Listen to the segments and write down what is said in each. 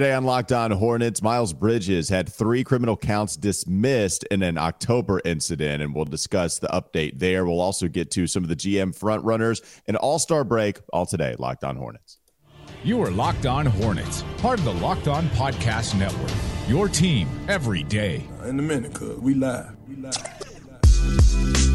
Today on Locked On Hornets, Miles Bridges had three criminal counts dismissed in an October incident, and we'll discuss the update there. We'll also get to some of the GM frontrunners and All Star break all today. Locked On Hornets. You are Locked On Hornets, part of the Locked On Podcast Network. Your team every day. In a minute, cuz we live. We live. We live.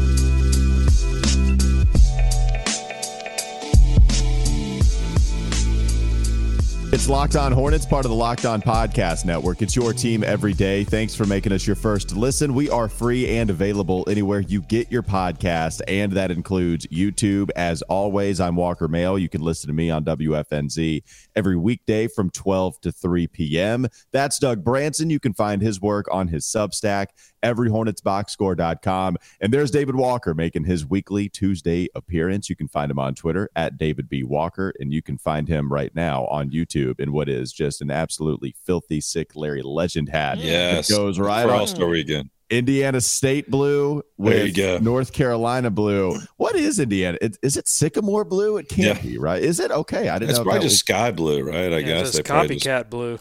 It's Locked On Hornets, part of the Locked On Podcast Network. It's your team every day. Thanks for making us your first listen. We are free and available anywhere you get your podcast, and that includes YouTube. As always, I'm Walker Mehl. You can listen to me on WFNZ every weekday from 12 to 3 p.m. That's Doug Branson. You can find his work on his Substack everyhornetsboxscore.com. And there's David Walker making his weekly Tuesday appearance. You can find him on Twitter at David B. Walker, and you can find him right now on YouTube in what is just an absolutely filthy, sick Larry Legend hat. Yes. It goes right for on. All Star Weekend. Indiana State blue There you with go. North Carolina blue. What is Indiana? It, is it Sycamore blue? It can't Yeah. be, right? Is it? Okay. I didn't It's know. It's probably just was- sky blue, right? I Yeah, guess just they probably copycat blue.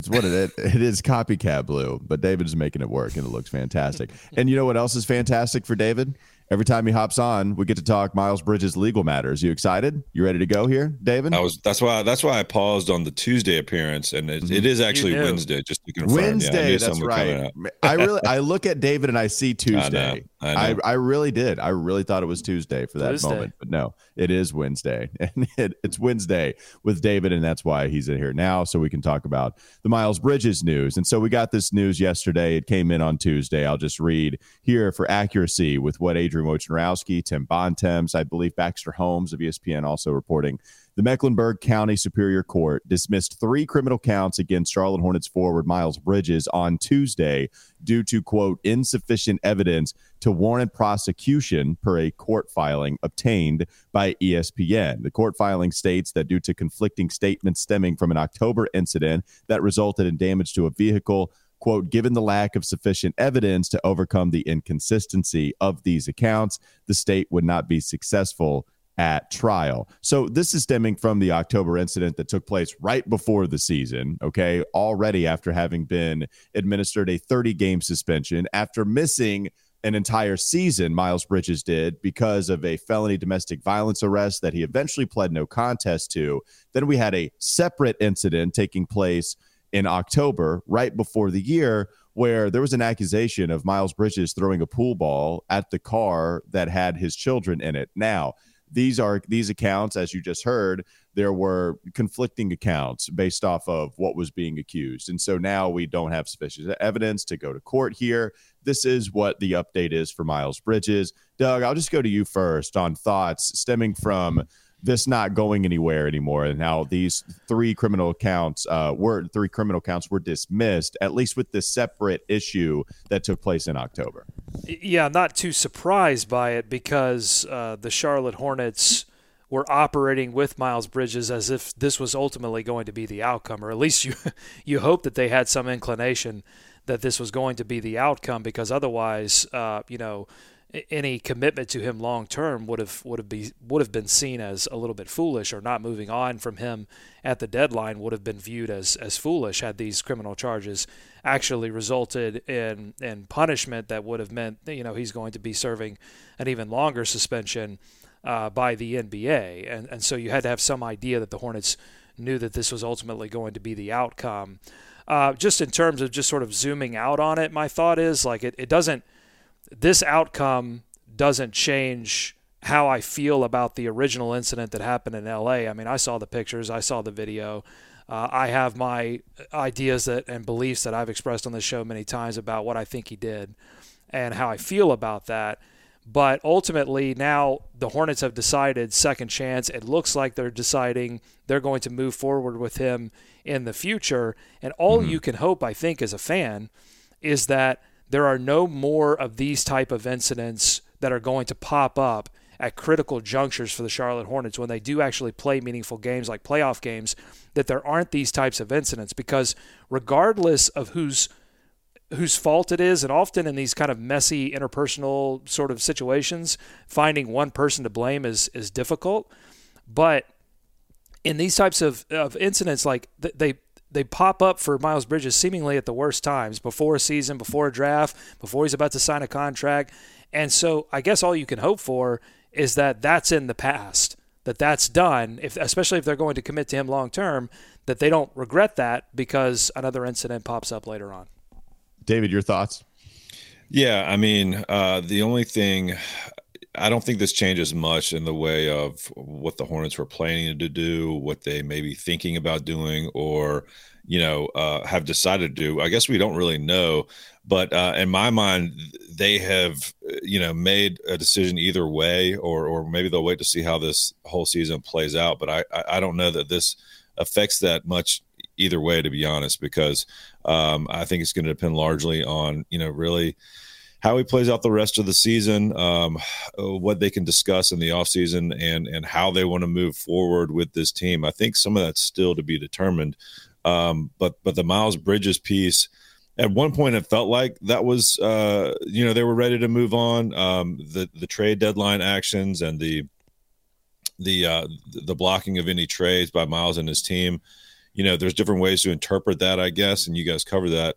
It's what it is. It is copycat blue, but David is making it work and it looks fantastic. and you know what else is fantastic for David? Every time he hops on, we get to talk Miles Bridges legal matters. You excited? You ready to go here, David? I was. That's why. That's why I paused on the Tuesday appearance, and it, Mm-hmm. it is actually. Wednesday. Just to confirm. Yeah, I Wednesday, that's something was coming right. I really, I look at David and I see Tuesday. I I. I, really did. I really thought it was Tuesday for that Tuesday. moment, but no, it is Wednesday, and it, it's Wednesday with David, and that's why he's in here now, so we can talk about the Miles Bridges news. And so we got this news yesterday. It came in on Tuesday. I'll just read here for accuracy with what Adrian Wojnarowski, Tim Bontemps, I believe Baxter Holmes of ESPN also reporting. The Mecklenburg County Superior Court dismissed three criminal counts against Charlotte Hornets forward Miles Bridges on Tuesday due to, quote, insufficient evidence to warrant prosecution per a court filing obtained by ESPN. The court filing states that due to conflicting statements stemming from an October incident that resulted in damage to a vehicle, quote, given the lack of sufficient evidence to overcome the inconsistency of these accounts, the state would not be successful at trial. So this is stemming from the October incident that took place right before the season, okay? Already after having been administered a 30 game suspension after missing an entire season Miles Bridges did because of a felony domestic violence arrest that he eventually pled no contest to. Then we had a separate incident taking place in October, right before the year, where there was an accusation of Miles Bridges throwing a pool ball at the car that had his children in it. Now, these are these accounts, as you just heard, there were conflicting accounts based off of what was being accused. And so now we don't have sufficient evidence to go to court here. This is what the update is for Miles Bridges. Doug, I'll just go to you first on thoughts stemming from this not going anywhere anymore and how these three criminal counts uh, were three criminal counts were dismissed at least with this separate issue that took place in october Yeah, not too surprised by it because uh, the Charlotte Hornets were operating with Miles Bridges as if this was ultimately going to be the outcome, or at least you you hope that they had some inclination that this was going to be the outcome, because otherwise, uh, you know, any commitment to him long term would have would have be would have been seen as a little bit foolish, or not moving on from him at the deadline would have been viewed as as foolish had these criminal charges actually resulted in in punishment that would have meant you know he's going to be serving an even longer suspension uh, by the NBA, and and so you had to have some idea that the Hornets knew that this was ultimately going to be the outcome. Uh, just in terms of just sort of zooming out on it, my thought is like it, it doesn't this outcome doesn't change how I feel about the original incident that happened in LA. I mean, I saw the pictures, I saw the video. Uh, I have my ideas that and beliefs that I've expressed on the show many times about what I think he did and how I feel about that. But ultimately, now the Hornets have decided second chance. It looks like they're deciding they're going to move forward with him in the future. And all you can hope, I think, as a fan, is that there are no more of these type of incidents that are going to pop up at critical junctures for the Charlotte Hornets when they do actually play meaningful games like playoff games that there aren't these types of incidents. Because regardless of whose whose fault it is and often in these kind of messy interpersonal sort of situations finding one person to blame is is difficult. But in these types of, of incidents like th- they they pop up for Miles Bridges seemingly at the worst times before a season, before a draft, before he's about to sign a contract. And so I guess all you can hope for is that that's in the past, that that's done, if, especially if they're going to commit to him long term, that they don't regret that because another incident pops up later on. David, your thoughts? Yeah, I mean, uh, the only thing I don't think this changes much in the way of what the Hornets were planning to do, what they may be thinking about doing, or you know uh, have decided to do. I guess we don't really know, but uh, in my mind, they have you know made a decision either way, or or maybe they'll wait to see how this whole season plays out. But I I don't know that this affects that much either way, to be honest, because um, I think it's going to depend largely on you know really how he plays out the rest of the season, um, uh, what they can discuss in the offseason, and and how they want to move forward with this team. I think some of that's still to be determined. Um, but but the Miles Bridges piece, at one point it felt like that was uh, you know they were ready to move on. Um, the the trade deadline actions and the the uh, the blocking of any trades by Miles and his team. You know, there's different ways to interpret that, I guess, and you guys cover that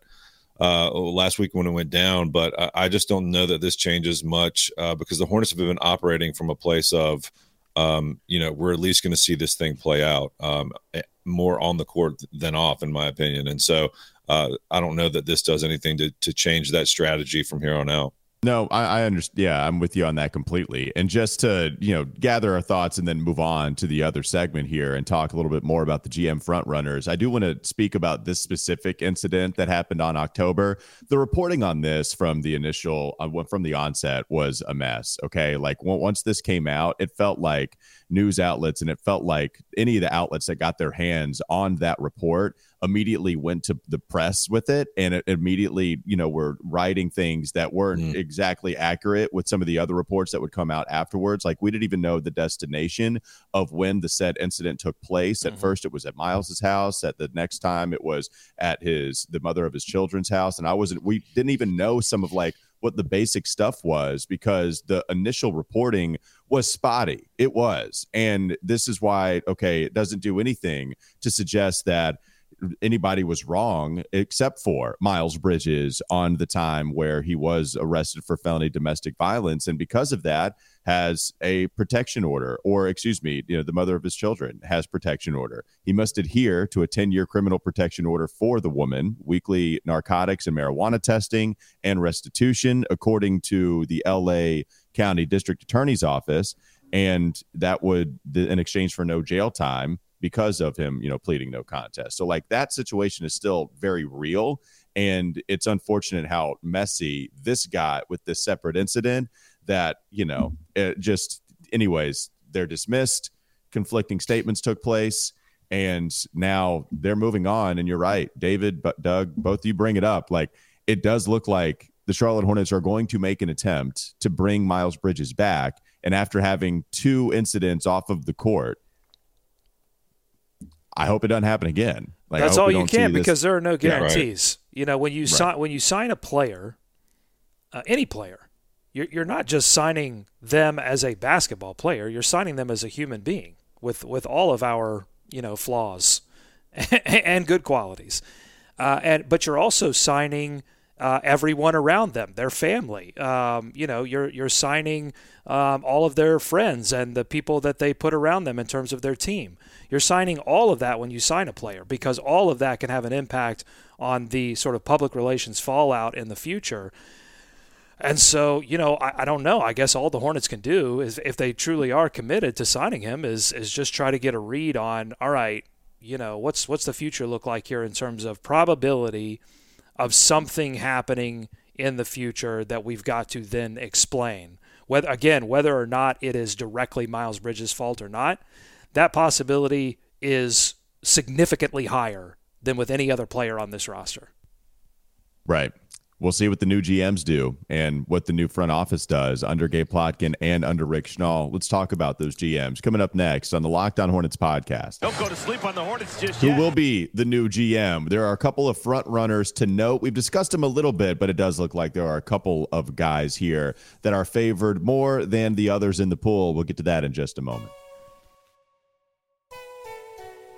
uh, last week when it went down. But I, I just don't know that this changes much uh, because the Hornets have been operating from a place of, um, you know, we're at least going to see this thing play out um, eh, more on the court than off, in my opinion. And so uh, I don't know that this does anything to, to change that strategy from here on out. No, I, I understand. Yeah, I'm with you on that completely. And just to you know gather our thoughts and then move on to the other segment here and talk a little bit more about the GM front runners. I do want to speak about this specific incident that happened on October. The reporting on this from the initial uh, from the onset was a mess. Okay, like once this came out, it felt like news outlets and it felt like any of the outlets that got their hands on that report immediately went to the press with it and it immediately you know were writing things that weren't mm. exactly accurate with some of the other reports that would come out afterwards like we didn't even know the destination of when the said incident took place at mm-hmm. first it was at miles's house at the next time it was at his the mother of his children's house and i wasn't we didn't even know some of like what the basic stuff was because the initial reporting was spotty. It was. And this is why, okay, it doesn't do anything to suggest that anybody was wrong except for Miles Bridges on the time where he was arrested for felony domestic violence and because of that has a protection order or excuse me you know the mother of his children has protection order he must adhere to a 10-year criminal protection order for the woman weekly narcotics and marijuana testing and restitution according to the LA County District Attorney's office and that would in exchange for no jail time because of him, you know, pleading no contest. So like that situation is still very real. And it's unfortunate how messy this got with this separate incident that, you know, just, anyways, they're dismissed. Conflicting statements took place. And now they're moving on. And you're right, David, but Doug, both you bring it up. Like it does look like the Charlotte Hornets are going to make an attempt to bring Miles Bridges back. And after having two incidents off of the court, I hope it doesn't happen again. Like, That's all you can because there are no guarantees. Yeah, right. You know, when you right. sign when you sign a player, uh, any player, you're you're not just signing them as a basketball player. You're signing them as a human being with with all of our you know flaws and good qualities. Uh, and but you're also signing uh, everyone around them, their family. Um, you know, you're you're signing um, all of their friends and the people that they put around them in terms of their team. You're signing all of that when you sign a player because all of that can have an impact on the sort of public relations fallout in the future. And so, you know, I, I, don't know. I guess all the Hornets can do is, if they truly are committed to signing him, is is just try to get a read on. All right, you know, what's what's the future look like here in terms of probability of something happening in the future that we've got to then explain. Whether again, whether or not it is directly Miles Bridges' fault or not, that possibility is significantly higher than with any other player on this roster. Right. We'll see what the new GMs do and what the new front office does under Gabe Plotkin and under Rick Schnall. Let's talk about those GMs coming up next on the Locked On Hornets podcast. Don't go to sleep on the Hornets just Who yet. will be the new GM? There are a couple of front runners to note. We've discussed them a little bit, but it does look like there are a couple of guys here that are favored more than the others in the pool. We'll get to that in just a moment.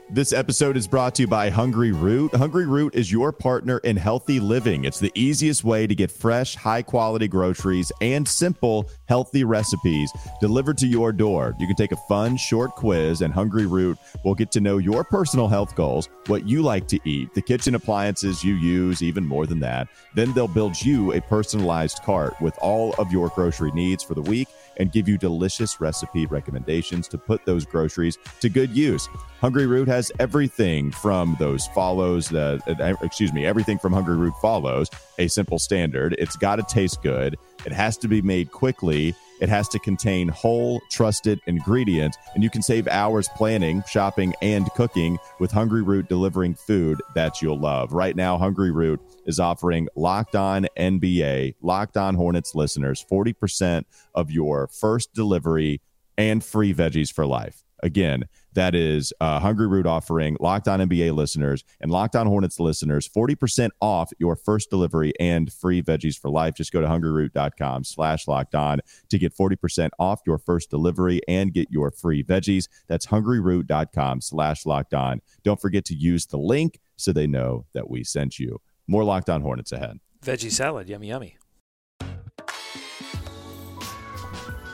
This episode is brought to you by Hungryroot. Hungry Root is your partner in healthy living. It's the easiest way to get fresh, high quality groceries and simple, healthy recipes delivered to your door. You can take a fun, short quiz, and Hungryroot will get to know your personal health goals, what you like to eat, the kitchen appliances you use, even more than that. Then they'll build you a personalized cart with all of your grocery needs for the week and give you delicious recipe recommendations to put those groceries to good use. Hungryroot has everything from those follows, uh, excuse me, everything from Hungryroot follows a simple standard. It's got to taste good. It has to be made quickly. It has to contain whole, trusted ingredients, and you can save hours planning, shopping, and cooking with Hungryroot delivering food that you'll love. Right now, Hungryroot is offering Locked On NBA, Locked On Hornets listeners 40% of your first delivery and free veggies for life. Again, that is Hungryroot offering Locked On NBA listeners and Locked On Hornets listeners 40% off your first delivery and free veggies for life. Just go to hungryroot.com slash locked on to get 40% off your first delivery and get your free veggies. That's hungryroot.com slash locked on. Don't forget to use the link so they know that we sent you. More Locked On Hornets ahead. Veggie salad, yummy, yummy.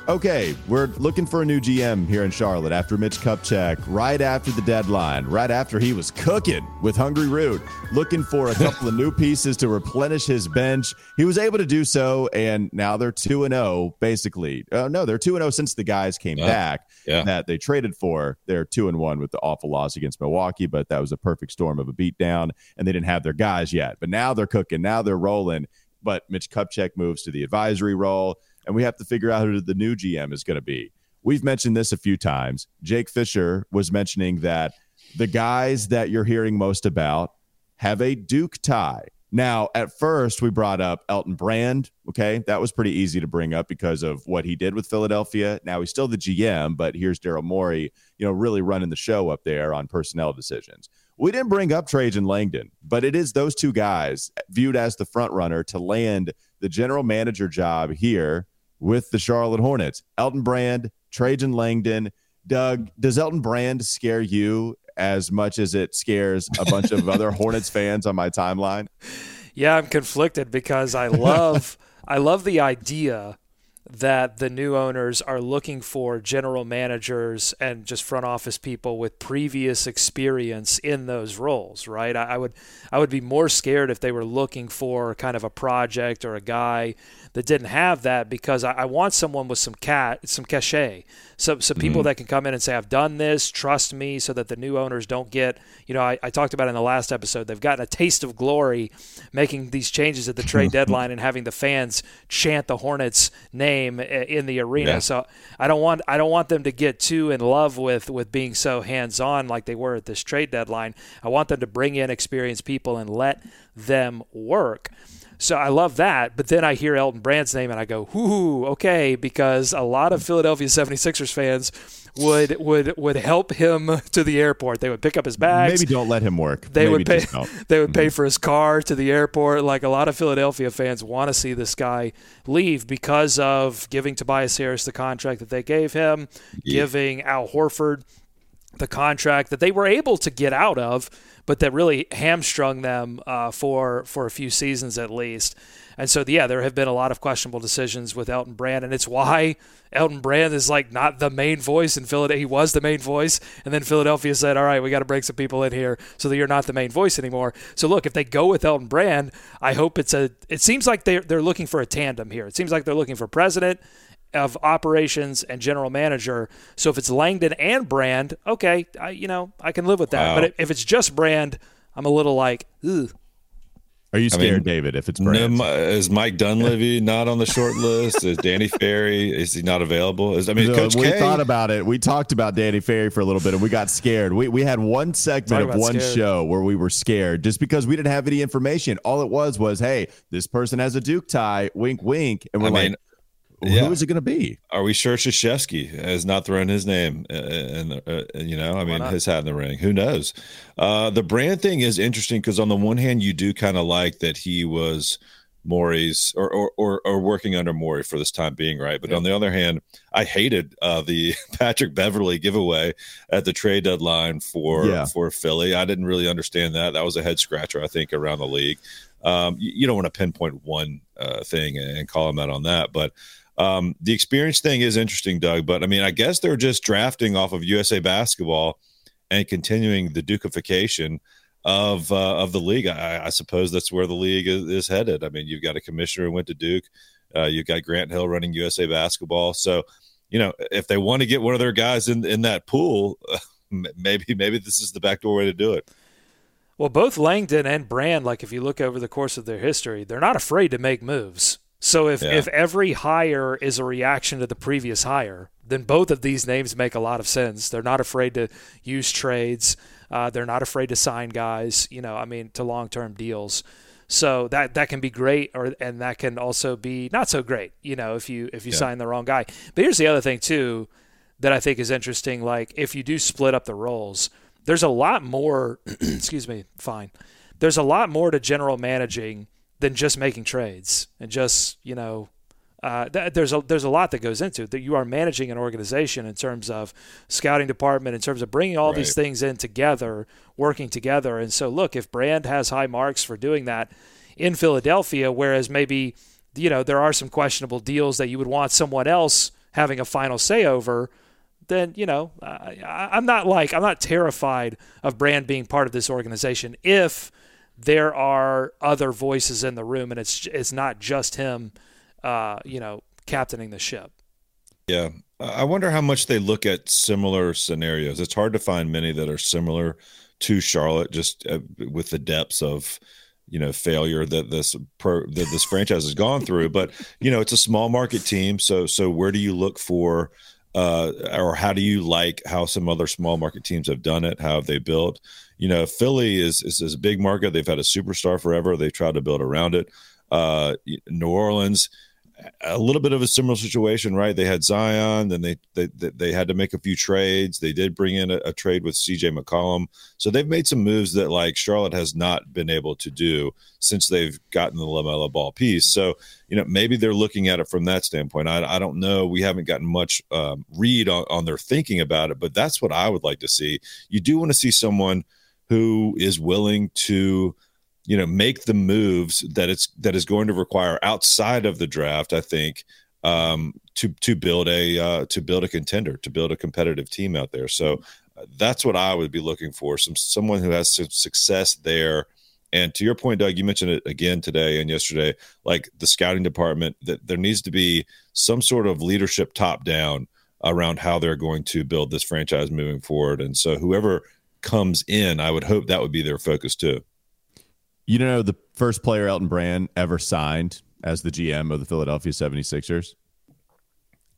Okay, we're looking for a new GM here in Charlotte after Mitch Kupchak, right after the deadline, right after he was cooking with Hungryroot, looking for a couple of new pieces to replenish his bench. He was able to do so, and now they're 2 and 0, basically. Uh, no, they're 2 and 0 since the guys came Yeah. back Yeah. that they traded for. They're 2 and 1 with the awful loss against Milwaukee, but that was a perfect storm of a beatdown, and they didn't have their guys yet. But now they're cooking, now they're rolling. But Mitch Kupchak moves to the advisory role and we have to figure out who the new GM is going to be. We've mentioned this a few times. Jake Fisher was mentioning that the guys that you're hearing most about have a Duke tie. Now, at first, we brought up Elton Brand. Okay. That was pretty easy to bring up because of what he did with Philadelphia. Now he's still the GM, but here's Daryl Morey, you know, really running the show up there on personnel decisions. We didn't bring up Trajan Langdon, but it is those two guys viewed as the front runner to land the general manager job here with the Charlotte Hornets. Elton Brand, Trajan Langdon. Doug, does Elton Brand scare you as much as it scares a bunch of other Hornets fans on my timeline? Yeah, I'm conflicted because I love I love the idea that the new owners are looking for general managers and just front office people with previous experience in those roles, right? I, I would I would be more scared if they were looking for kind of a project or a guy that didn't have that because I, I want someone with some cat some cachet, some some people mm-hmm. that can come in and say I've done this, trust me, so that the new owners don't get you know I, I talked about in the last episode they've gotten a taste of glory making these changes at the trade deadline and having the fans chant the Hornets name i- in the arena. Yeah. So I don't want I don't want them to get too in love with with being so hands on like they were at this trade deadline. I want them to bring in experienced people and let them work. So I love that, but then I hear Elton Brand's name and I go, "Ooh, okay," because a lot of Philadelphia 76ers fans would would would help him to the airport. They would pick up his bags. Maybe don't let him work. They Maybe would pay. They would pay mm-hmm. for his car to the airport. Like a lot of Philadelphia fans want to see this guy leave because of giving Tobias Harris the contract that they gave him, giving Al Horford the contract that they were able to get out of, but that really hamstrung them uh, for for a few seasons at least. And so, yeah, there have been a lot of questionable decisions with Elton Brand, and it's why Elton Brand is like not the main voice in Philadelphia. He was the main voice, and then Philadelphia said, "All right, we got to bring some people in here so that you're not the main voice anymore." So, look, if they go with Elton Brand, I hope it's a. It seems like they're they're looking for a tandem here. It seems like they're looking for president of operations and general manager. So if it's Langdon and Brand, okay, I, you know I can live with that. Wow. But if it's just Brand, I'm a little like, ugh. Are you I scared, mean, David, if it's Brand? Mi- is Mike Dunleavy not on the short list? Is Danny Ferry? Is he not available? Is I mean, No, Coach we K. thought about it. We talked about Danny Ferry for a little bit, and we got scared. We we had one segment of one scared. show where we were scared just because we didn't have any information. All it was was, "Hey, this person has a Duke tie." Wink, wink, and we're I like, mean, "Who yeah. is it going to be?" Are we sure Krzyzewski has not thrown his name uh, in, uh, you know, I mean, his hat in the ring? Who knows? Uh, the brand thing is interesting because on the one hand, you do kind of like that he was Morey's or, or or, or working under Morey for this time being, right? But yeah. on the other hand, I hated uh, the Patrick Beverley giveaway at the trade deadline for yeah. for Philly. I didn't really understand that. That was a head scratcher, I think, around the league. Um, you, you, don't want to pinpoint one uh, thing and call him out on that, but um, the experience thing is interesting, Doug. But I mean, I guess they're just drafting off of USA Basketball and continuing the Dukification of uh, of the league. I, I, suppose that's where the league is, is, headed. I mean, you've got a commissioner who went to Duke. Uh, you've got Grant Hill running USA Basketball. So, you know, if they want to get one of their guys in in that pool, maybe maybe this is the backdoor way to do it. Well, both Langdon and Brand, like if you look over the course of their history, they're not afraid to make moves. So if, yeah. if every hire is a reaction to the previous hire, then both of these names make a lot of sense. They're not afraid to use trades. Uh, they're not afraid to sign guys, you know, I mean, to long term deals. So that that can be great, or and that can also be not so great, you know, if you if you yeah. sign the wrong guy. But here's the other thing too, that I think is interesting. Like if you do split up the roles, there's a lot more. excuse me, fine. There's a lot more to general managing than just making trades and just you know uh, th- there's a there's a lot that goes into it. That you are managing an organization in terms of scouting department, in terms of bringing all right. these things in together, working together. And so, look, if Brand has high marks for doing that in Philadelphia, whereas maybe you know there are some questionable deals that you would want someone else having a final say over, then you know I, I'm not like I'm not terrified of Brand being part of this organization if there are other voices in the room and it's it's not just him uh, you know, captaining the ship. Yeah. I wonder how much they look at similar scenarios. It's hard to find many that are similar to Charlotte, just uh, with the depths of, you know, failure that this pro, that this franchise has gone through. But you know, it's a small market team, so so where do you look for, uh, or how do you like how some other small market teams have done it? How have they built? You know, Philly is is, is a big market. They've had a superstar forever. They've tried to build around it. Uh, New Orleans a little bit of a similar situation, right? They had Zion, then they they they had to make a few trades. They did bring in a, a, trade with CJ McCollum, so they've made some moves that like Charlotte has not been able to do since they've gotten the LaMelo Ball piece. So you know maybe they're looking at it from that standpoint. I, I don't know. We haven't gotten much um, read on, on their thinking about it, but that's what I would like to see. You do want to see someone who is willing to you know make the moves that it's that is going to require outside of the draft i think um, to to build a uh, to build a contender to build a competitive team out there. So uh, that's what i would be looking for some someone who has some success there. And to your point doug you mentioned it again today and yesterday like the scouting department that there needs to be some sort of leadership top down around how they're going to build this franchise moving forward. And so whoever comes in i would hope that would be their focus too you know the first player Elton Brand ever signed as the GM of the Philadelphia 76ers?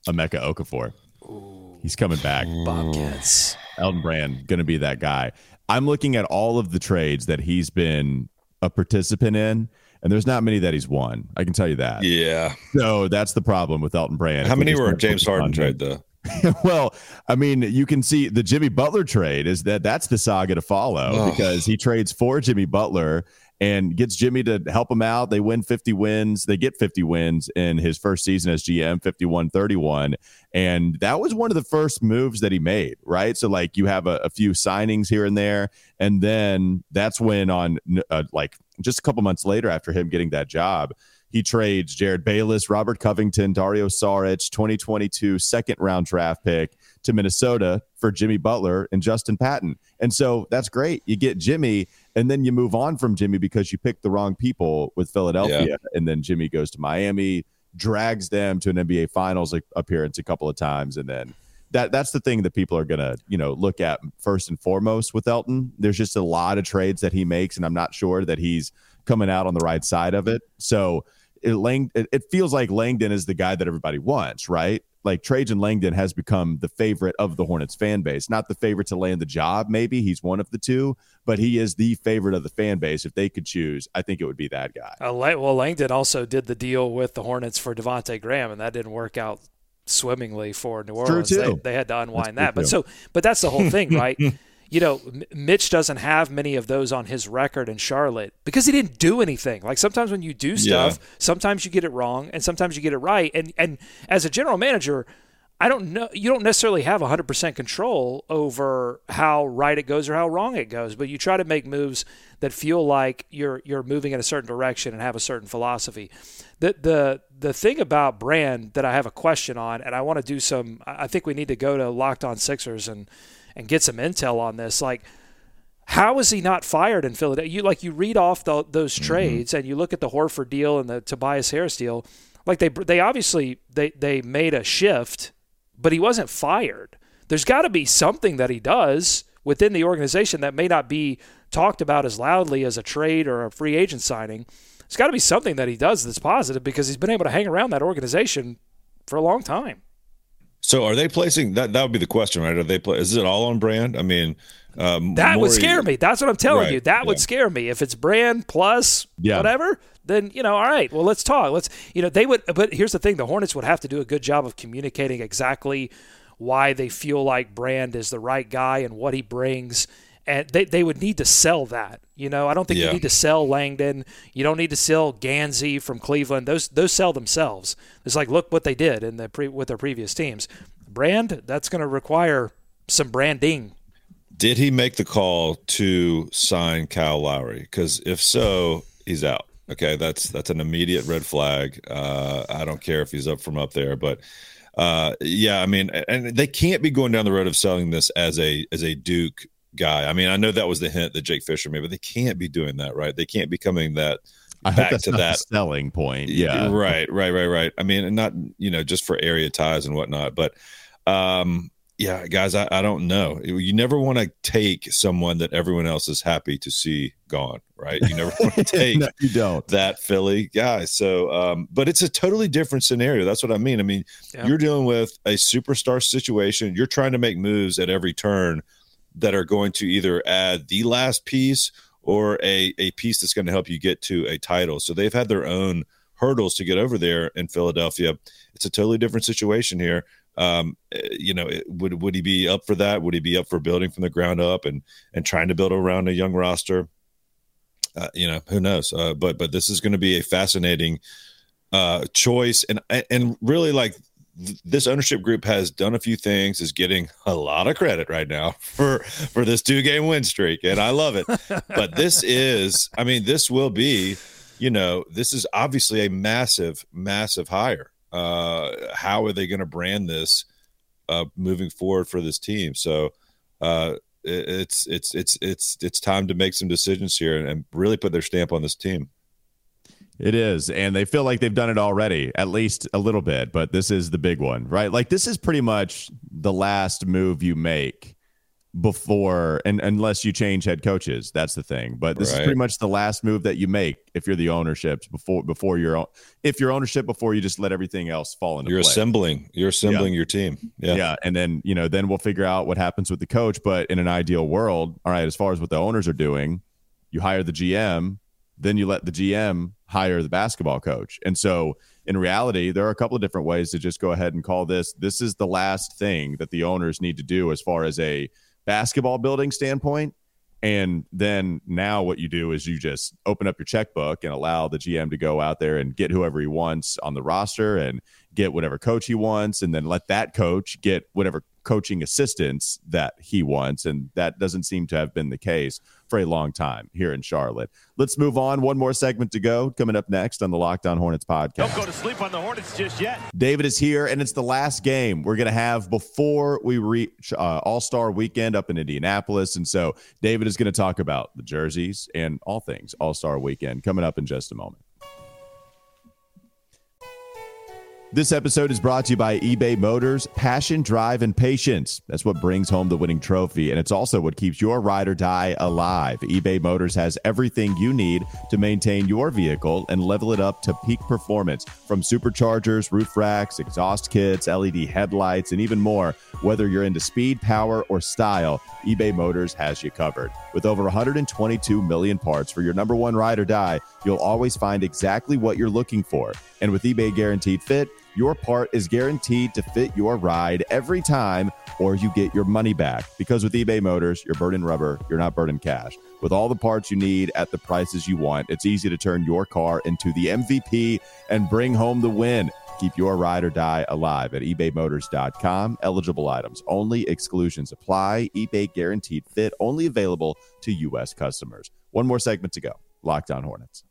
Emeka Okafor. Ooh. He's coming back. Bobcats. Elton Brand going to be that guy. I'm looking at all of the trades that he's been a participant in, and there's not many that he's won. I can tell you that. Yeah. So that's the problem with Elton Brand. How many were James Harden trade though? well, I mean, you can see the Jimmy Butler trade is that that's the saga to follow oh. because he trades for Jimmy Butler and gets Jimmy to help him out. They win 50 wins. They get 50 wins in his first season as GM, 51 31. And that was one of the first moves that he made, right? So, like, you have a, a few signings here and there. And then that's when, on uh, like just a couple months later, after him getting that job, he trades Jerryd Bayless, Robert Covington, Dario Saric, 2022 second round draft pick to Minnesota for Jimmy Butler and Justin Patton. And so that's great. You get Jimmy, and then you move on from Jimmy because you picked the wrong people with Philadelphia. Yeah. And then Jimmy goes to Miami, drags them to an NBA Finals appearance a couple of times, and then that that's the thing that people are gonna you know look at first and foremost with Elton. There's just a lot of trades that he makes, and I'm not sure that he's coming out on the right side of it. So it, Lang, it, it feels like Langdon is the guy that everybody wants, right? like Trajan Langdon has become the favorite of the Hornets fan base. Not the favorite to land the job, maybe he's one of the two, but he is the favorite of the fan base. If they could choose, I think it would be that guy. Uh, well, Langdon also did the deal with the Hornets for Devonte Graham, and that didn't work out swimmingly for New Orleans. They, they, had to unwind that's that. But so, but that's the whole thing, right? you know, Mitch doesn't have many of those on his record in Charlotte because he didn't do anything. Like sometimes when you do stuff, yeah. sometimes you get it wrong and sometimes you get it right. And and as a general manager, I don't know. You don't necessarily have 100% control over how right it goes or how wrong it goes, but you try to make moves that feel like you're you're moving in a certain direction and have a certain philosophy. The the the thing about Brand that I have a question on, and I want to do some. I think we need to go to Locked On Sixers and and get some intel on this. Like, how is he not fired in Philadelphia? You like you read off the, those mm-hmm. trades and you look at the Horford deal and the Tobias Harris deal. Like they they obviously they they made a shift, but he wasn't fired. There's got to be something that he does within the organization that may not be talked about as loudly as a trade or a free agent signing. It's got to be something that he does that's positive because he's been able to hang around that organization for a long time. So are they placing that? That would be the question, right? Are they play? Is it all on brand? I mean, um, that would scare me. That's what I'm telling right, you. That yeah. would scare me if it's brand plus yeah. whatever. Then you know, all right. Well, let's talk. Let's you know they would. But here's the thing: the Hornets would have to do a good job of communicating exactly why they feel like Brand is the right guy and what he brings and they, they would need to sell that. You know, I don't think yeah. you need to sell Langdon. You don't need to sell Gansey from Cleveland. Those those sell themselves. It's like look what they did in the pre, with their previous teams. Brand that's going to require some branding. Did he make the call to sign Kyle Lowry? Because if so, he's out. Okay, that's that's an immediate red flag. Uh, I don't care if he's up from up there, but uh, yeah, I mean, and they can't be going down the road of selling this as a as a Duke guy. I mean, I know that was the hint that Jake Fisher made, but they can't be doing that, right? They can't be coming that I back to that selling point. Yeah. Right, right, right, right. I mean, not, you know, just for area ties and whatnot, but um yeah, guys, I, I don't know. You never want to take someone that everyone else is happy to see gone, right? You never want to take no, you don't. that Philly guy. So, um, but it's a totally different scenario. That's what I mean. I mean, yeah. you're dealing with a superstar situation. You're trying to make moves at every turn that are going to either add the last piece or a, a piece that's going to help you get to a title. So they've had their own hurdles to get over there in Philadelphia. It's a totally different situation here. Um, eh, you know, would would he be up for that? Would he be up for building from the ground up and and trying to build around a young roster? Uh, you know, who knows? Uh, but but this is going to be a fascinating uh, choice, and and really like this ownership group has done a few things is getting a lot of credit right now for for this two game win streak and i love it. But this is i mean this will be you know this is obviously a massive massive hire. Uh how are they going to brand this uh moving forward for this team? So uh it's it's it's it's it's time to make some decisions here and, and really put their stamp on this team it is. And they feel like they've done it already, at least a little bit, but this is the big one, right? Like this is pretty much the last move you make before and unless you change head coaches that's the thing but this right. is pretty much the last move that you make if you're the ownerships before before your if your ownership before you just let everything else fall into you're play. assembling you're assembling yeah. your team yeah yeah and then you know then we'll figure out what happens with the coach but in an ideal world all right as far as what the owners are doing you hire the gm then you let the gm hire the basketball coach. And so in reality, there are a couple of different ways to just go ahead and call this. This is the last thing that the owners need to do as far as a basketball building standpoint. And then now what you do is you just open up your checkbook and allow the GM to go out there and get whoever he wants on the roster and get whatever coach he wants, and then let that coach get whatever coaching assistance that he wants. And that doesn't seem to have been the case for a long time here in Charlotte. Let's move on. One more segment to go. Coming up next on the Locked On Hornets podcast. Don't go to sleep on the Hornets just yet. David is here, and it's the last game we're going to have before we reach uh, All Star weekend up in Indianapolis. And so David is going to talk about the jerseys and all things All Star weekend coming up in just a moment. This episode is brought to you by eBay Motors. Passion, drive, and patience. That's what brings home the winning trophy. And it's also what keeps your ride or die alive. eBay Motors has everything you need to maintain your vehicle and level it up to peak performance from superchargers, roof racks, exhaust kits, LED headlights, and even more. Whether you're into speed, power, or style, eBay Motors has you covered. With over 122 million parts for your number one ride or die, you'll always find exactly what you're looking for. And with eBay Guaranteed Fit, your part is guaranteed to fit your ride every time, or you get your money back. Because with eBay Motors, you're burning rubber, you're not burning cash. With all the parts you need at the prices you want, it's easy to turn your car into the MVP and bring home the win. Keep your ride or die alive at ebaymotors.com. Eligible items only, exclusions apply. eBay guaranteed fit only available to U.S. customers. One more segment to go. Locked On Hornets.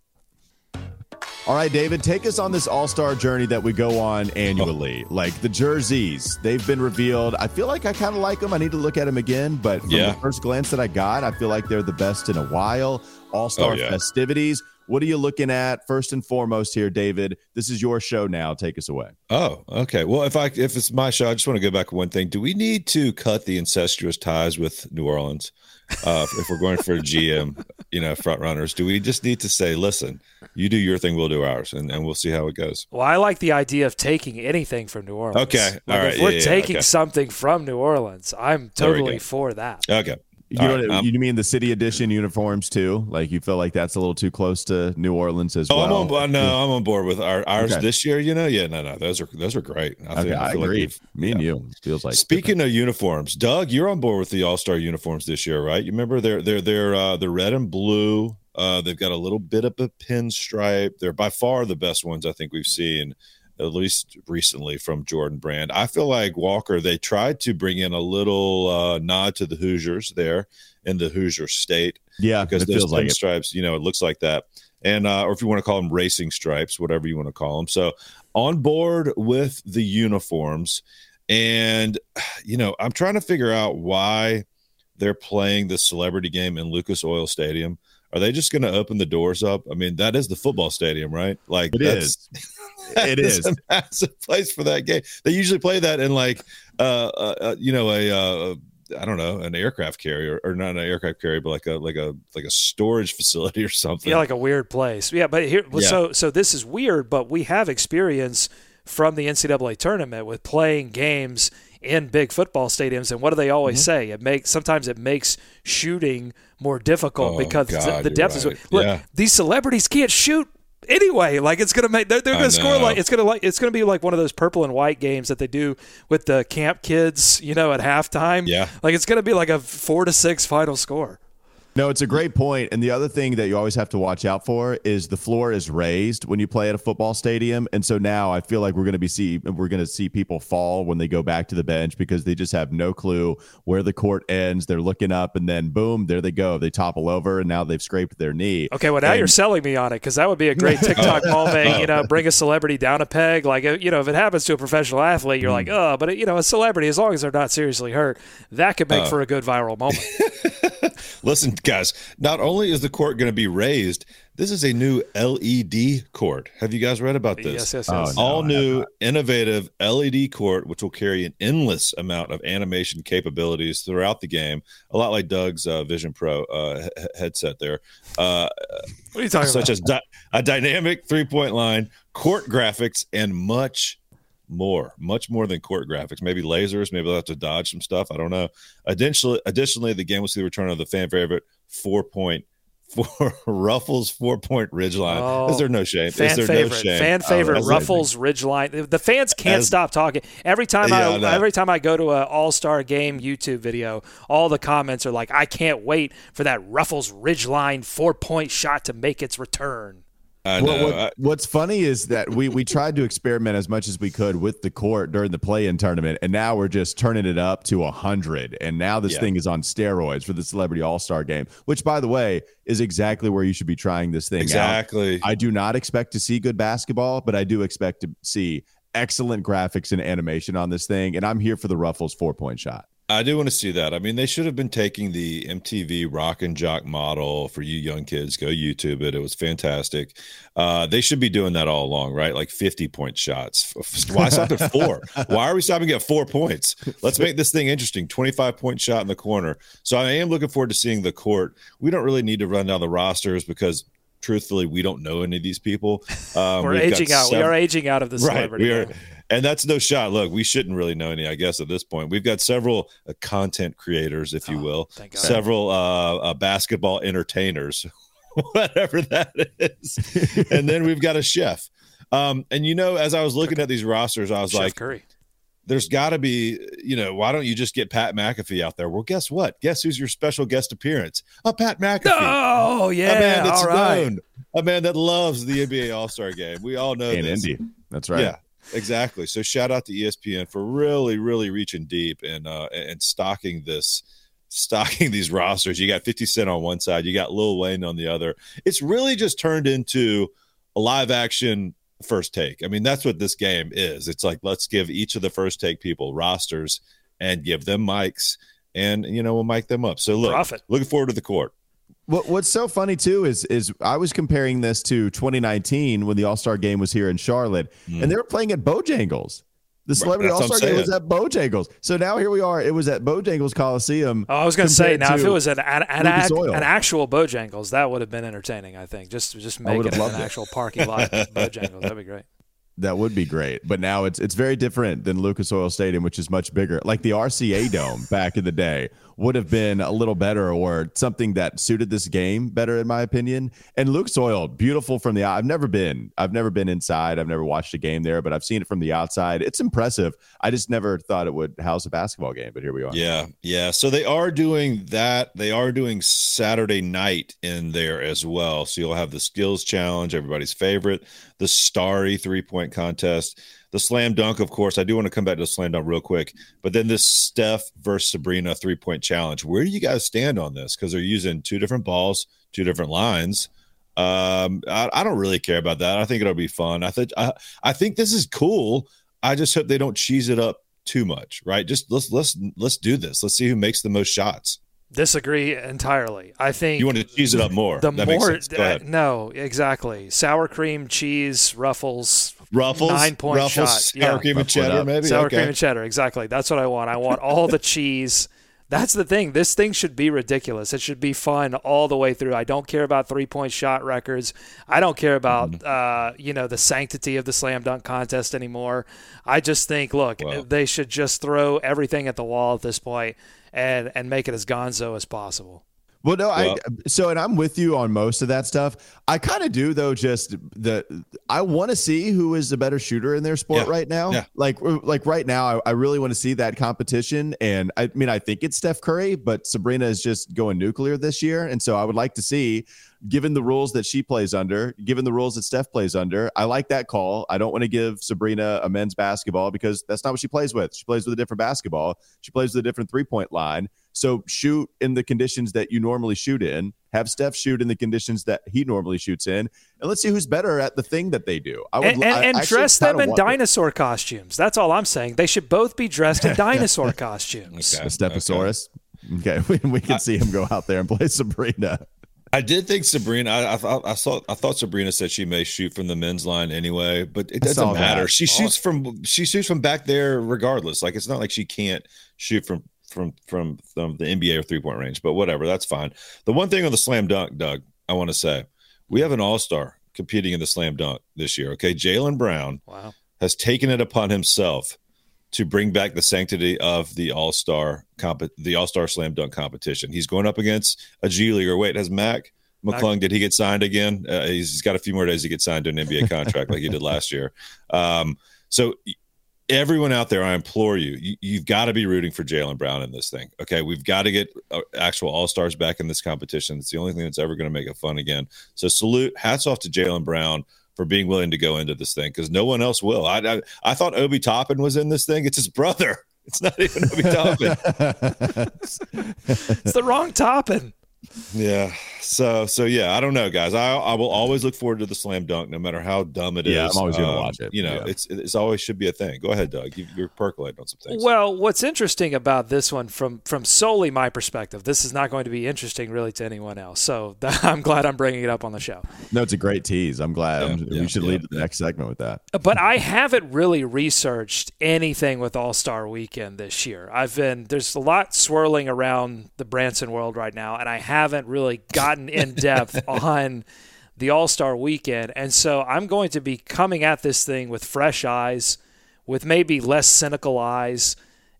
All right, David, take us on this all star journey that we go on annually. Oh. Like the jerseys, they've been revealed. I feel like I kind of like them. I need to look at them again, but from Yeah. the first glance that I got, I feel like they're the best in a while. All star Oh, yeah. festivities. What are you looking at first and foremost here, David? This is your show now. Take us away. Oh, okay. Well, if I if it's my show, I just want to go back one thing. Do we need to cut the incestuous ties with New Orleans uh, if we're going for GM, you know, front runners? Do we just need to say, listen, you do your thing, we'll do ours, and, and we'll see how it goes? Well, I like the idea of taking anything from New Orleans. Okay, Like, all if we're yeah, yeah, taking okay. something from New Orleans, I'm totally for that. Okay. You, All know, right, um, you mean the city edition uniforms too? Like you feel like that's a little too close to New Orleans as Oh, well? I'm on. board- No, I'm on board with our ours Okay. this year. You know, yeah, no, no, those are those are great. I, Okay, think- I like agree. we've- Me and you feels like Speaking of uniforms, Doug, you're on board with the All Star uniforms this year, right? You remember they're they're they're uh, the red and blue. Uh, they've got a little bit of a pinstripe. They're by far the best ones I think we've seen, at least recently from Jordan Brand. I feel like Walker. They tried to bring in a little uh, nod to the Hoosiers there in the Hoosier state yeah, because those like it. pinstripes, you know, it looks like that. And uh, or if you want to call them racing stripes, whatever you want to call them. So on board with the uniforms, and you know, I'm trying to figure out why they're playing the celebrity game in Lucas Oil Stadium. Are they just going to open the doors up? I mean, that is the football stadium, right? Like It that's, It it's is. a massive place for that game. They usually play that in like, uh, uh, uh you know, a, uh, I don't know, an aircraft carrier or not an aircraft carrier, but like a like a like a storage facility or something. Yeah, like a weird place. Yeah, but here, Yeah. so so this is weird, but we have experience from the NCAA tournament with playing games in big football stadiums. And what do they always Mm-hmm. say? It makes sometimes it makes shooting more difficult Oh, because the- God, the depth is. Look, Yeah. these celebrities can't shoot. Anyway, like it's gonna make they're, they're gonna score like it's gonna like it's gonna be like one of those purple and white games that they do with the camp kids, you know, at halftime. Yeah. like it's gonna be like a four to six final score. No, it's a great point. And the other thing that you always have to watch out for is the floor is raised when you play at a football stadium. And so now I feel like we're going to be see we're going to see people fall when they go back to the bench because they just have no clue where the court ends. They're looking up and then boom, there they go. They topple over and now they've scraped their knee. Okay, well now And- you're selling me on it because that would be a great TikTok moment. You know, oh. bring a celebrity down a peg. Like you know, if it happens to a professional athlete, you're hmm. like, oh, but you know, a celebrity, as long as they're not seriously hurt, that could make oh. for a good viral moment. Listen, guys, not only is the court going to be raised, this is a new LED court. Have you guys read about this? yes, yes, Oh, yes. no. All I new, innovative LED court, which will carry an endless amount of animation capabilities throughout the game, a lot like Doug's uh, Vision Pro uh, he- headset there, uh, What are you talking such about? as di- a dynamic three point line, court graphics, and much more, much more than court graphics. Maybe lasers. Maybe they'll have to dodge some stuff. I don't know. Additionally, additionally, the game will see the return of the fan favorite four point four Ruffles four point ridgeline. Oh, is there no shame? Fan is there favorite, no shame? fan oh, favorite, that's Ruffles Ridgeline. The fans can't As- stop talking. Every time Yeah, I I, every time I go to an All Star Game YouTube video, all the comments are like, "I can't wait for that Ruffles Ridgeline four point shot to make its return." What- what- what's funny is that we we tried to experiment as much as we could with the court during the play-in tournament, and now we're just turning it up to hundred. And now this Yeah. thing is on steroids for the Celebrity All Star Game, which, by the way, is exactly where you should be trying this thing out. exactly. I do not expect to see good basketball, but I do expect to see excellent graphics and animation on this thing, and I'm here for the Ruffles four-point shot. I do want to see that. I mean, they should have been taking the MTV Rock and Jock model for you young kids. Go YouTube it. It was fantastic. Uh, they should be doing that all along, right? Like 50 point shots. Why stop at four? Why are we stopping at four points? Let's make this thing interesting. 25 point shot in the corner. So I am looking forward to seeing the court. We don't really need to run down the rosters because truthfully, we don't know any of these people. Um, We're aging out. we are aging out of the right celebrity. we are. And that's no shot look we shouldn't really know any i guess at this point we've got several uh, content creators if you Oh, will thank God. several uh, uh basketball entertainers whatever that is and then we've got a chef Um, and you know, as I was looking at these rosters, I was Chef like, Curry. there's got to be, you know, why don't you just get Pat McAfee out there? Well, guess what? Guess who's your special guest appearance? A Pat McAfee. Oh a yeah, man that's all right. known, a man that loves the NBA All Star Game. We all know in this. Indy. That's right. Yeah, exactly. So shout out to ESPN for really, really reaching deep and uh, and stocking this, stocking these rosters. You got 50 Cent on one side, you got Lil Wayne on the other. It's really just turned into a live action first take. I mean, that's what this game is. It's like let's give each of the first take people rosters and give them mics, and you know we'll mic them up. So look, Profit. looking forward to the court. What, what's so funny too is is I was comparing this to 2019 when the All Star Game was here in Charlotte, and they were playing at Bojangles. The Celebrity that's all star I'm Game was at Bojangles. So now here we are. It was at Bojangles Coliseum. Oh, I was going to say now if it was an an, an, Lucas ac- an actual Bojangles, that would have been entertaining. I think just just I make it an it. actual parking lot Bojangles. That'd be great. That would be great. But now it's it's very different than Lucas Oil Stadium, which is much bigger. Like the RCA Dome back in the day would have been a little better or something that suited this game better, in my opinion. And Lucas Oil, beautiful from the I've never been. I've never been inside. I've never watched a game there, but I've seen it from the outside. It's impressive. I just never thought it would house a basketball game, but here we are. Yeah, yeah. So they are doing that. They are doing Saturday night in there as well. So you'll have the skills challenge, everybody's favorite, the starry three point contest, the slam dunk. Of course, I do want to come back to the slam dunk real quick, but then this Steph versus Sabrina three point challenge. Where do you guys stand on this? Because they're using two different balls, two different lines. Um, I, I don't really care about that. I think it'll be fun. I think I, I think this is cool. I just hope they don't cheese it up too much, right? Just let's let's let's do this. Let's see who makes the most shots. Disagree entirely. I think You want to cheese it up more? the that makes more sense. Go ahead. uh, no exactly sour cream cheese ruffles Ruffles, nine point Ruffles, shot sour yeah cream and Ruffle it cheddar, up. maybe. sour okay. cream and cheddar exactly that's what I want I want all the cheese that's the thing this thing should be ridiculous it should be fun all the way through I don't care about three point shot records I don't care about Mm-hmm. uh, you know the sanctity of the slam dunk contest anymore I just think look Well- they should just throw everything at the wall at this point and and make it as gonzo as possible. Well, no, Well- I so and I'm with you on most of that stuff. I kind of do though. Just the I want to see who is the better shooter in their sport Yeah. right now. Yeah. Like like right now, I, I really want to see that competition. And I mean, I think it's Steph Curry, but Sabrina is just going nuclear this year, and so I would like to see. Given the rules that she plays under, given the rules that Steph plays under, I like that call. I don't want to give Sabrina a men's basketball because that's not what she plays with. She plays with a different basketball. She plays with a different three point line. So shoot in the conditions that you normally shoot in. Have Steph shoot in the conditions that he normally shoots in, and let's see who's better at the thing that they do. I would and, and, and actually dress them in want it. dinosaur costumes. That's all I'm saying. They should both be dressed in dinosaur costumes. Okay, A Stegosaurus. Okay, we, we can see him go out there and play Sabrina. I did think Sabrina. I, I thought I saw. I thought Sabrina said she may shoot from the men's line anyway, but it doesn't matter. that. She shoots from. She shoots from back there regardless. Like it's not like she can't shoot from from from, from the NBA or three point range. But whatever, that's fine. The one thing on the slam dunk, Doug, I want to say, we have an all star competing in the slam dunk this year. Okay, Jaylen Brown Wow. has taken it upon himself to bring back the sanctity of the All Star comp, the All Star Slam Dunk competition. He's going up against a G Leaguer. Wait, has Mac McClung did he get signed again? Uh, he's, he's got a few more days to get signed to an NBA contract like he did last year. Um, so everyone out there, I implore you, you you've got to be rooting for Jaylen Brown in this thing. Okay, we've got to get uh, actual All Stars back in this competition. It's the only thing that's ever going to make it fun again. So salute, hats off to Jaylen Brown for being willing to go into this thing because no one else will. I, I I thought Obi Toppin was in this thing. It's his brother. It's not even Obi Toppin. It's the wrong topping. Yeah. So so yeah. I don't know, guys. I I will always look forward to the slam dunk, no matter how dumb it is. Yeah, I'm always gonna Um, watch it. You know, Yeah. it's it's always should be a thing. Go ahead, Doug. You, you're percolating on some things. Well, what's interesting about this one, from from solely my perspective, this is not going to be interesting really to anyone else. So I'm glad I'm bringing it up on the show. No, it's a great tease. I'm glad. Yeah, I'm- yeah, we should yeah, lead to the next segment with that. But I haven't really researched anything with All Star Weekend this year. I've been there's a lot swirling around the Branson world right now, and I haven't really gotten in depth on the All Star Weekend. And so I'm going to be coming at this thing with fresh eyes, with maybe less cynical eyes,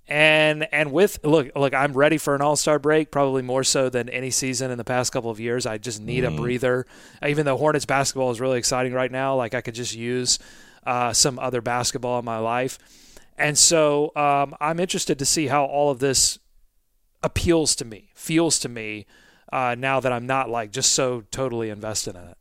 And and with look look, I'm ready for an All Star break, probably more so than any season in the past couple of years. I just need mm. a breather. Even though Hornets basketball is really exciting right now, like I could just use uh, some other basketball in my life. And so um, I'm interested to see how all of this appeals to me, feels to me, uh, now that I'm not like just so totally invested in it.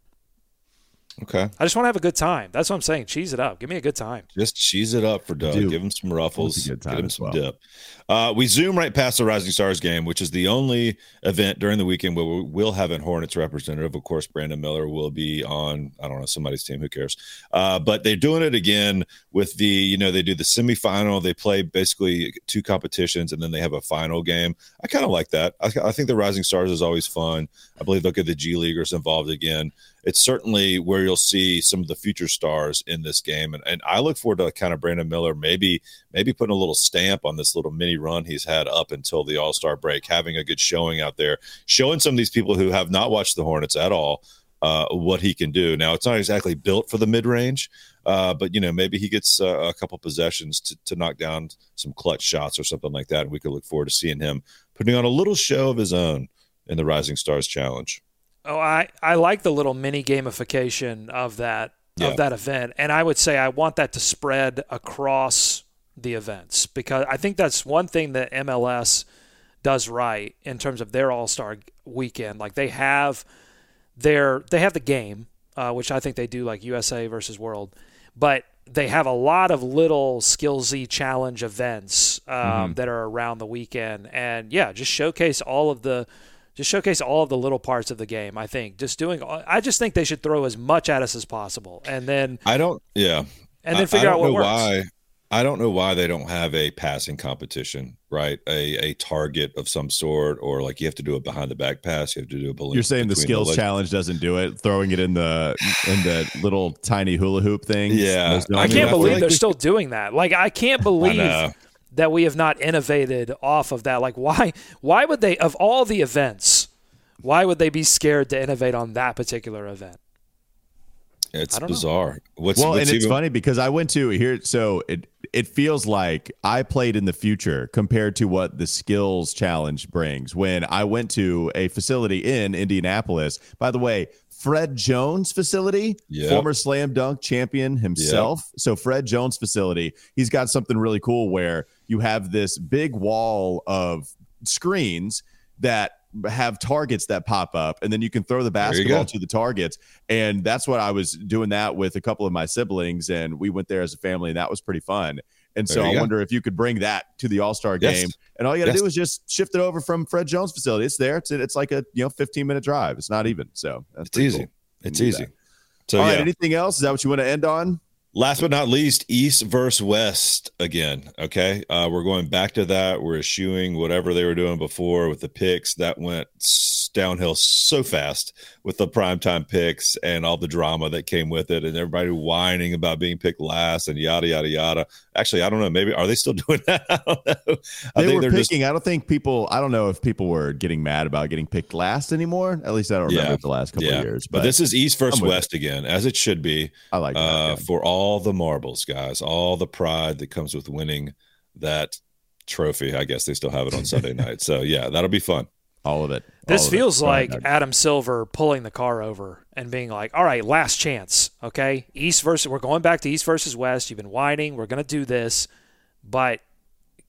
Okay. I just want to have a good time. That's what I'm saying. Cheese it up. Give me a good time. Just cheese it up for Doug. Dude, Give him some ruffles. Get him some well. dip. Uh, we zoom right past the Rising Stars game, which is the only event during the weekend where we will have a Hornets representative. Of course, Brandon Miller will be on, I don't know, somebody's team. Who cares? Uh, but they're doing it again with the, you know, they do the semifinal. They play basically two competitions and then they have a final game. I kind of like that. I, I think the Rising Stars is always fun. I believe they'll get the G Leaguers involved again it's certainly where you'll see some of the future stars in this game. And, and I look forward to kind of Brandon Miller maybe maybe putting a little stamp on this little mini run he's had up until the All Star break, having a good showing out there, showing some of these people who have not watched the Hornets at all. Uh, what he can do now, it's not exactly built for the mid range, uh, but you know maybe he gets uh, a couple possessions to, to knock down some clutch shots or something like that, and we could look forward to seeing him putting on a little show of his own in the Rising Stars Challenge. Oh, I, I like the little mini gamification of that yeah. of that event, and I would say I want that to spread across the events because I think that's one thing that MLS does right in terms of their All Star weekend. Like they have their they have the game, uh, which I think they do like USA versus World, but they have a lot of little skillsy challenge events um, mm-hmm. that are around the weekend, and yeah, just showcase all of the just showcase all of the little parts of the game. I think just doing. I just think they should throw as much at us as possible, and then I don't. Yeah, and then figure I, I out what works. Why. I don't know why they don't have a passing competition, right? A a target of some sort, or like you have to do a behind the back pass. You have to do a balloon. You're saying the skills the challenge doesn't do it, throwing it in the in the little tiny hula hoop thing. Yeah, I can't believe they're still doing that. Like I can't believe I that we have not innovated off of that. Like why why would they of all the events, why would they be scared to innovate on that particular event? It's bizarre. What's, well, what's and it's funny because I went to here, so it it feels like I played in the future compared to what the skills challenge brings. When I went to a facility in Indianapolis, by the way, Fred Jones facility, yep. former slam dunk champion himself. Yep. So Fred Jones facility, he's got something really cool where you have this big wall of screens that have targets that pop up and then you can throw the basketball to the targets and that's what i was doing that with a couple of my siblings and we went there as a family and that was pretty fun and so I go. wonder if you could bring that to the All Star yes. game, and all you got to yes. do is just shift it over from Fred Jones facility. It's there. It's it's like a you know 15 minute drive. It's not even. So it's easy. Cool. It's easy. So all yeah. Right, anything else? Is that what you want to end on? Last but not least, East versus West again. Okay. Uh, we're going back to that. We're eschewing whatever they were doing before with the picks. That went downhill so fast with the primetime picks and all the drama that came with it and everybody whining about being picked last and yada yada yada. Actually, I don't know. Maybe are they still doing that? I don't know. I they were picking. Just, I don't think people. I don't know if people were getting mad about getting picked last anymore. At least I don't remember yeah, the last couple yeah. of years. But, but, this is East versus West it. again, as it should be. I like that, uh, for all the marbles, guys, all the pride that comes with winning that trophy. I guess they still have it on Sunday night. So yeah, that'll be fun. All of it. This feels it. like Adam Silver pulling the car over and being like, "All right, last chance, okay? East versus we're going back to East versus West. You've been whining. We're going to do this, but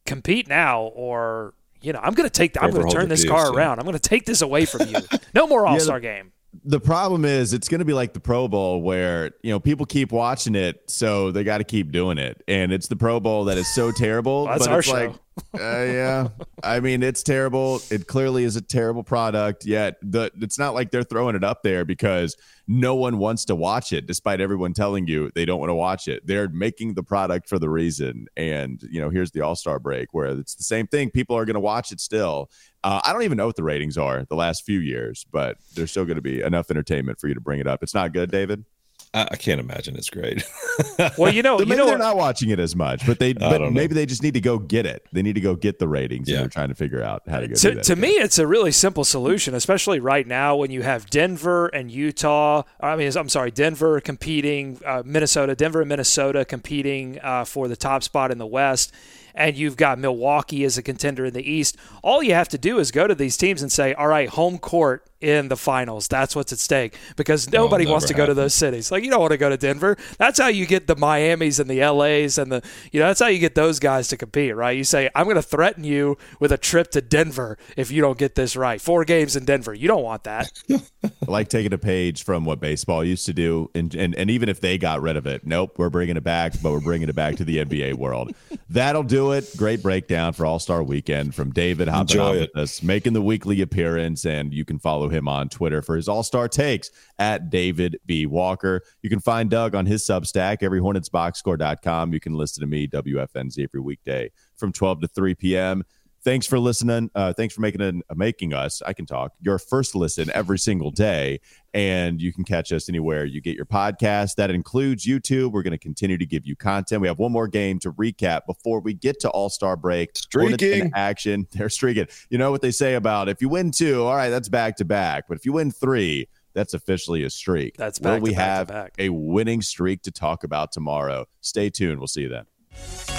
compete now, or you know, I'm going to take. I'm going to turn this car around. I'm going to take this away from you. No more All Star yeah, game the problem is it's going to be like the Pro Bowl where you know people keep watching it, so they got to keep doing it, and it's the Pro Bowl that is so terrible. That's but our it's show. like, uh, yeah, I mean it's terrible. It clearly is a terrible product. Yet the it's not like they're throwing it up there because no one wants to watch it, despite everyone telling you they don't want to watch it. They're making the product for the reason, and you know here's the All Star break where it's the same thing. People are going to watch it still, uh, I don't even know what the ratings are the last few years, but there's still going to be enough entertainment for you to bring it up. It's not good, David. I, I can't imagine it's great. well, you know, maybe you know, they're not watching it as much, but they, but maybe they just need to go get it. They need to go get the ratings, yeah. and they're trying to figure out how to go. To, to me, it's a really simple solution, especially right now when you have Denver and Utah. I mean, I'm sorry, Denver competing, uh, Minnesota, Denver and Minnesota competing uh, for the top spot in the West and you've got Milwaukee as a contender in the East, all you have to do is go to these teams and say, all right, home court in the finals. That's what's at stake because nobody wants to go to those cities. Like you don't want to go to Denver. That's how you get the Miamis and the LAs and the you know that's how you get those guys to compete, right? You say I'm going to threaten you with a trip to Denver if you don't get this right. Four games in Denver. You don't want that. like taking a page from what baseball used to do and, and and even if they got rid of it. Nope, we're bringing it back, but we're bringing it back to the NBA world. That'll do it. Great breakdown for All-Star weekend from David hopping on with us, making the weekly appearance and you can follow him on Twitter for his all star takes at David B. Walker. You can find Doug on his Substack, everyhornetsboxscore.com. You can listen to me, WFNZ, every weekday from 12 to 3 p.m. Thanks for listening. Uh, thanks for making an, uh, making us. I can talk your first listen every single day, and you can catch us anywhere you get your podcast. That includes YouTube. We're going to continue to give you content. We have one more game to recap before we get to All Star break. Streaking action. They're streaking. You know what they say about if you win two, all right, that's back to back. But if you win three, that's officially a streak. That's back. Will we back have a winning streak to talk about tomorrow? Stay tuned. We'll see you then.